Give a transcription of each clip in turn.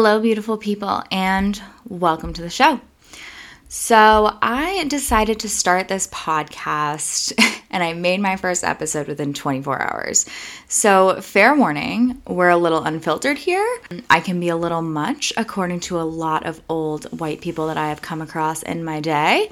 Hello, beautiful people, and welcome to the show. So, I decided to start this podcast and I made my first episode within 24 hours. So, fair warning, we're a little unfiltered here. I can be a little much, according to a lot of old white people that I have come across in my day.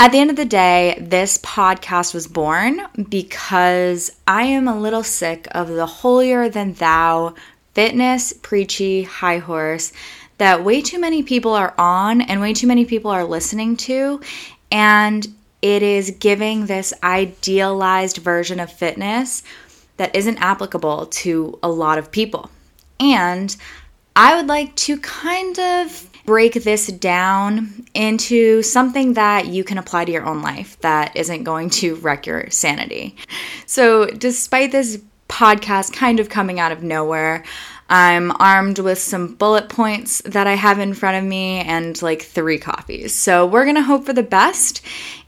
At the end of the day, this podcast was born because I am a little sick of the holier than thou fitness, preachy, high horse that way too many people are on and way too many people are listening to. And it is giving this idealized version of fitness that isn't applicable to a lot of people. And I would like to kind of break this down into something that you can apply to your own life that isn't going to wreck your sanity. So, despite this podcast kind of coming out of nowhere, I'm armed with some bullet points that I have in front of me and like three coffees. So we're going to hope for the best.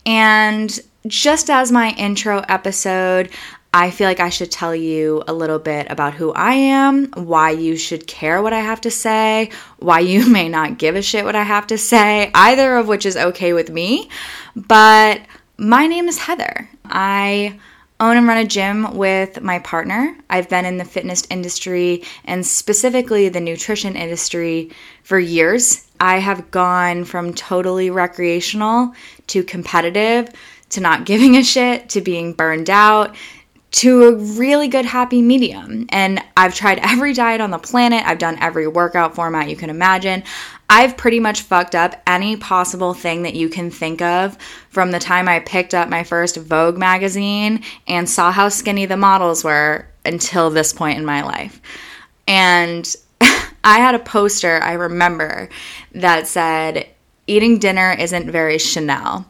And just as my intro episode, I feel like I should tell you a little bit about who I am, why you should care what I have to say, why you may not give a shit what I have to say, either of which is okay with me. But my name is Heather. I own and run a gym with my partner. I've been in the fitness industry and specifically the nutrition industry for years. I have gone from totally recreational to competitive to not giving a shit to being burned out to a really good happy medium. And I've tried every diet on the planet. I've done every workout format you can imagine. I've pretty much fucked up any possible thing that you can think of from the time I picked up my first Vogue magazine and saw how skinny the models were until this point in my life. And I had a poster, I remember, that said, Eating dinner isn't very Chanel.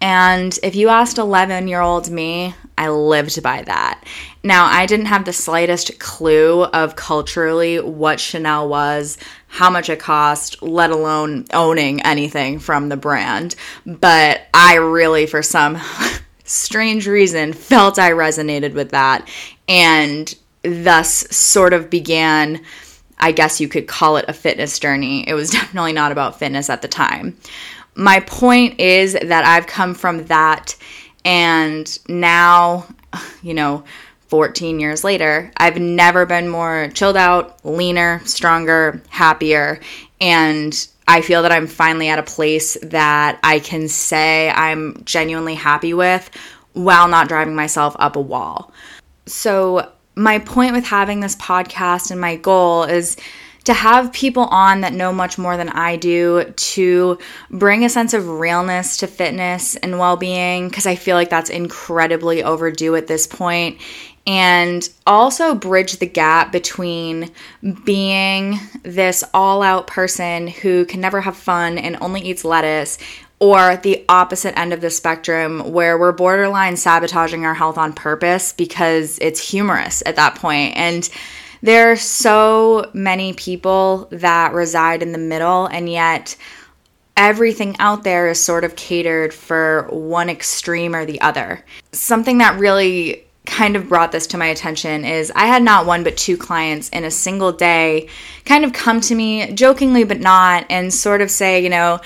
And if you asked 11 year old me, I lived by that. Now, I didn't have the slightest clue of culturally what Chanel was, how much it cost, let alone owning anything from the brand. But I really, for some strange reason, felt I resonated with that and thus sort of began. I guess you could call it a fitness journey. It was definitely not about fitness at the time. My point is that I've come from that, and now, you know, 14 years later, I've never been more chilled out, leaner, stronger, happier, and I feel that I'm finally at a place that I can say I'm genuinely happy with while not driving myself up a wall. So, my point with having this podcast and my goal is to have people on that know much more than I do to bring a sense of realness to fitness and well being, because I feel like that's incredibly overdue at this point, and also bridge the gap between being this all out person who can never have fun and only eats lettuce or the opposite end of the spectrum where we're borderline sabotaging our health on purpose because it's humorous at that point. And there are so many people that reside in the middle, and yet everything out there is sort of catered for one extreme or the other. Something that really kind of brought this to my attention is I had not one but two clients in a single day kind of come to me jokingly but not and sort of say, you know,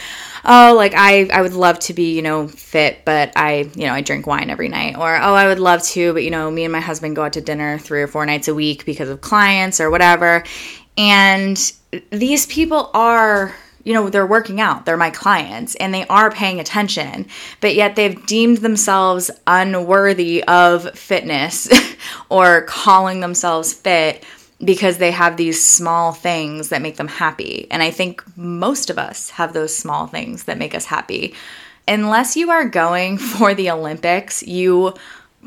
oh, like I I would love to be, you know, fit, but I, you know, I drink wine every night or oh, I would love to, but you know, me and my husband go out to dinner 3 or 4 nights a week because of clients or whatever. And these people are you know, they're working out, they're my clients, and they are paying attention, but yet they've deemed themselves unworthy of fitness or calling themselves fit because they have these small things that make them happy. And I think most of us have those small things that make us happy. Unless you are going for the Olympics, you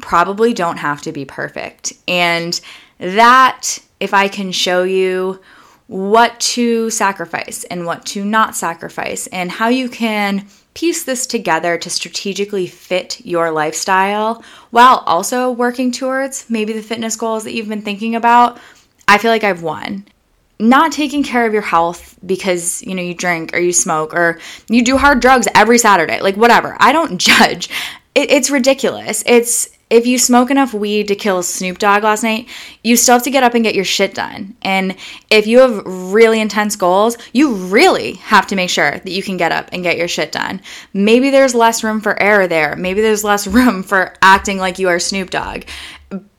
probably don't have to be perfect. And that, if I can show you what to sacrifice and what to not sacrifice, and how you can piece this together to strategically fit your lifestyle while also working towards maybe the fitness goals that you've been thinking about, I feel like I've won. Not taking care of your health because, you know, you drink or you smoke or you do hard drugs every Saturday, like whatever. I don't judge. It, it's ridiculous. It's if you smoke enough weed to kill Snoop Dogg last night, you still have to get up and get your shit done. And if you have really intense goals, you really have to make sure that you can get up and get your shit done. Maybe there's less room for error there. Maybe there's less room for acting like you are Snoop Dogg.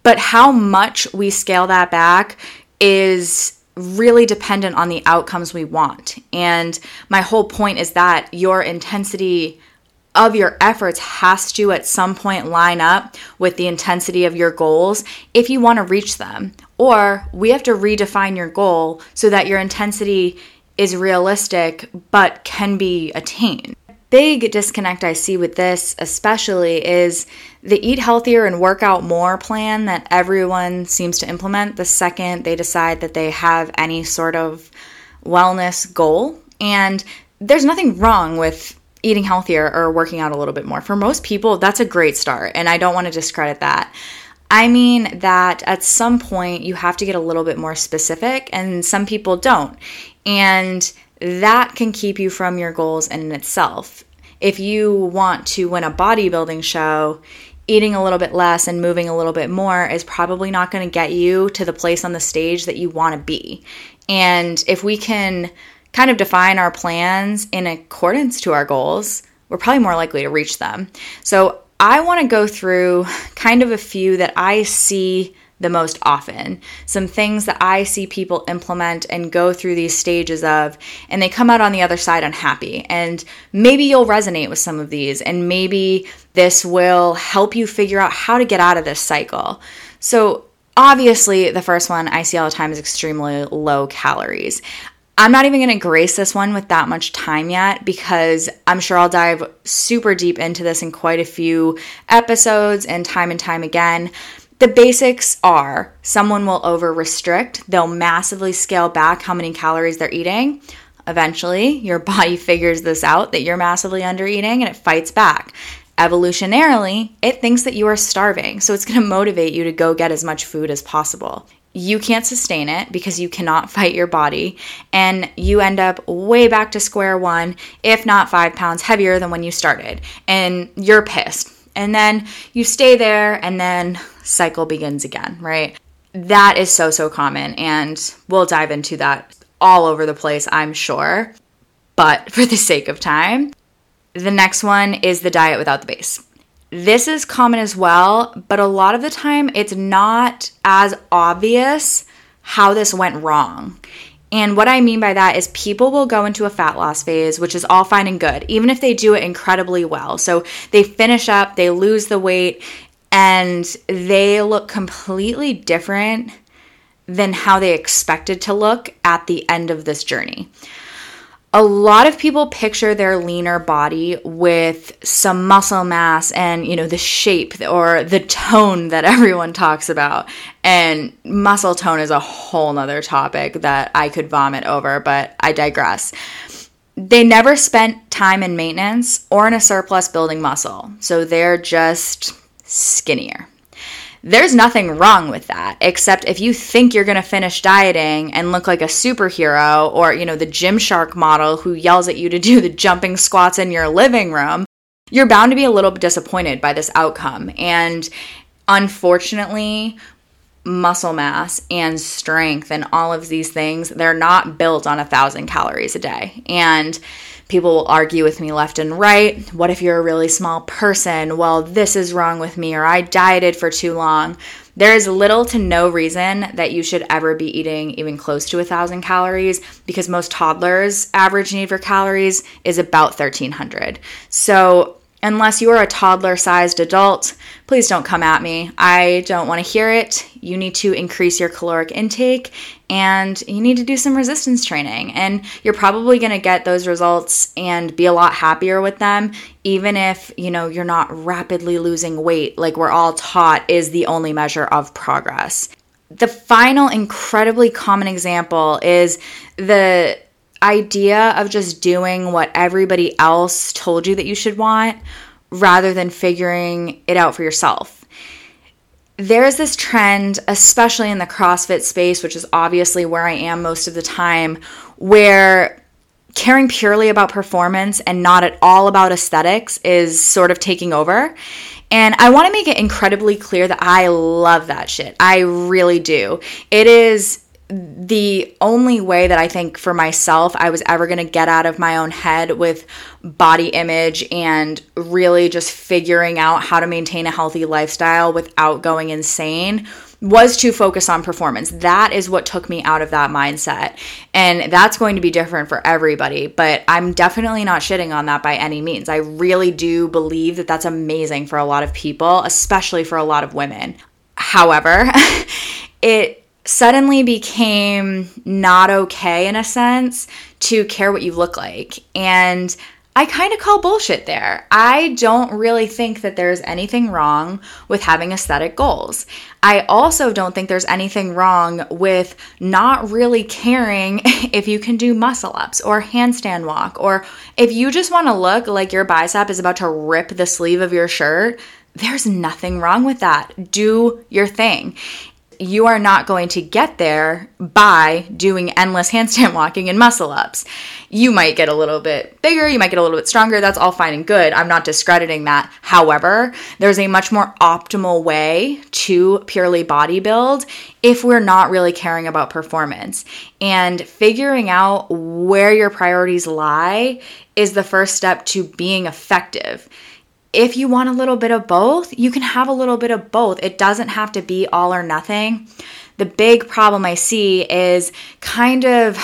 But how much we scale that back is really dependent on the outcomes we want. And my whole point is that your intensity of your efforts has to at some point line up with the intensity of your goals if you want to reach them. Or we have to redefine your goal so that your intensity is realistic but can be attained. Big disconnect I see with this, especially, is the eat healthier and work out more plan that everyone seems to implement the second they decide that they have any sort of wellness goal. And there's nothing wrong with eating healthier or working out a little bit more. For most people, that's a great start, and I don't want to discredit that. I mean that at some point you have to get a little bit more specific, and some people don't. And that can keep you from your goals in itself. If you want to win a bodybuilding show, eating a little bit less and moving a little bit more is probably not going to get you to the place on the stage that you want to be. And if we can kind of define our plans in accordance to our goals, we're probably more likely to reach them. So I want to go through kind of a few that I see the most often. Some things that I see people implement and go through these stages of, and they come out on the other side unhappy. And maybe you'll resonate with some of these, and maybe this will help you figure out how to get out of this cycle. So, obviously, the first one I see all the time is extremely low calories. I'm not even going to grace this one with that much time yet because I'm sure I'll dive super deep into this in quite a few episodes and time and time again. The basics are someone will over restrict, they'll massively scale back how many calories they're eating. Eventually, your body figures this out that you're massively under eating and it fights back. Evolutionarily, it thinks that you are starving, so it's to motivate you to go get as much food as possible you can't sustain it because you cannot fight your body, and you end up way back to square one, if not five pounds heavier than when you started, and you're pissed. And then you stay there, and then cycle begins again, right? That is so, so common, and we'll dive into that all over the place, I'm sure. But for the sake of time, the next one is the diet without the base. This is common as well, but a lot of the time it's not as obvious how this went wrong. And what I mean by that is people will go into a fat loss phase, which is all fine and good, even if they do it incredibly well. So they finish up, they lose the weight, and they look completely different than how they expected to look at the end of this journey a lot of people picture their leaner body with some muscle mass and you know the shape or the tone that everyone talks about. And muscle tone is a whole nother topic that i could vomit over but i digress. They never spent time in maintenance or in a surplus building muscle so they're just skinnier there's nothing wrong with that, except if you think you're going to finish dieting and look like a superhero or, you know, the Gymshark model who yells at you to do the jumping squats in your living room, you're bound to be a little bit disappointed by this outcome. And unfortunately, muscle mass and strength and all of these things, they're not built on a thousand calories a day. And People will argue with me left and right. What if you're a really small person? Well, this is wrong with me, or I dieted for too long. There is little to no reason that you should ever be eating even close to a thousand calories because most toddlers' average need for calories is about 1300. So Unless you are a toddler sized adult, please don't come at me. I don't want to hear it. You need to increase your caloric intake and you need to do some resistance training. And you're probably going to get those results and be a lot happier with them, even if, you know, you're not rapidly losing weight like we're all taught is the only measure of progress. The final incredibly common example is the idea of just doing what everybody else told you that you should want rather than figuring it out for yourself. There's this trend, especially in the CrossFit space, which is obviously where I am most of the time, where caring purely about performance and not at all about aesthetics is sort of taking over. And I want to make it incredibly clear that I love that shit. I really do. It is the only way that I think for myself I was ever going to get out of my own head with body image and really just figuring out how to maintain a healthy lifestyle without going insane was to focus on performance. That is what took me out of that mindset. And that's going to be different for everybody, but I'm definitely not shitting on that by any means. I really do believe that that's amazing for a lot of people, especially for a lot of women. However, it suddenly became not okay in a sense to care what you look like. And I kind of call bullshit there. I don't really think that there's anything wrong with having aesthetic goals. I also don't think there's anything wrong with not really caring if you can do muscle ups or handstand walk, or if you just want to look like your bicep is about to rip the sleeve of your shirt. There's nothing wrong with that. Do your thing you are not going to get there by doing endless handstand walking and muscle ups. You might get a little bit bigger, you might get a little bit stronger. That's all fine and good. I'm not discrediting that. However, there's a much more optimal way to purely bodybuild if we're not really caring about performance. And figuring out where your priorities lie is the first step to being effective if you want a little bit of both, you can have a little bit of both. It doesn't have to be all or nothing. The big problem I see is kind of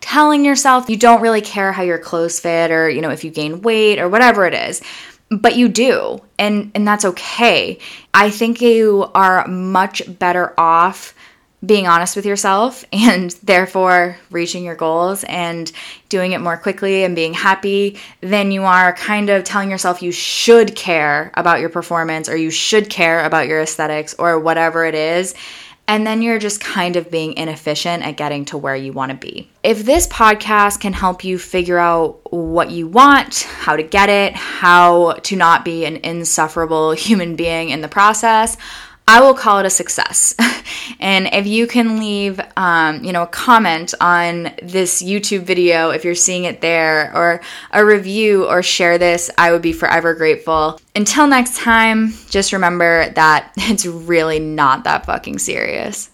telling yourself you don't really care how your clothes fit or, you know, if you gain weight or whatever it is. But you do, and and that's okay. I think you are much better off being honest with yourself and therefore reaching your goals and doing it more quickly and being happy than you are kind of telling yourself you should care about your performance or you should care about your aesthetics or whatever it is. And then you're just kind of being inefficient at getting to where you want to be. If this podcast can help you figure out what you want, how to get it, how to not be an insufferable human being in the process, I will call it a success. and if you can leave, um, you know, a comment on this YouTube video, if you're seeing it there, or a review, or share this, I would be forever grateful. Until next time, just remember that it's really not that fucking serious.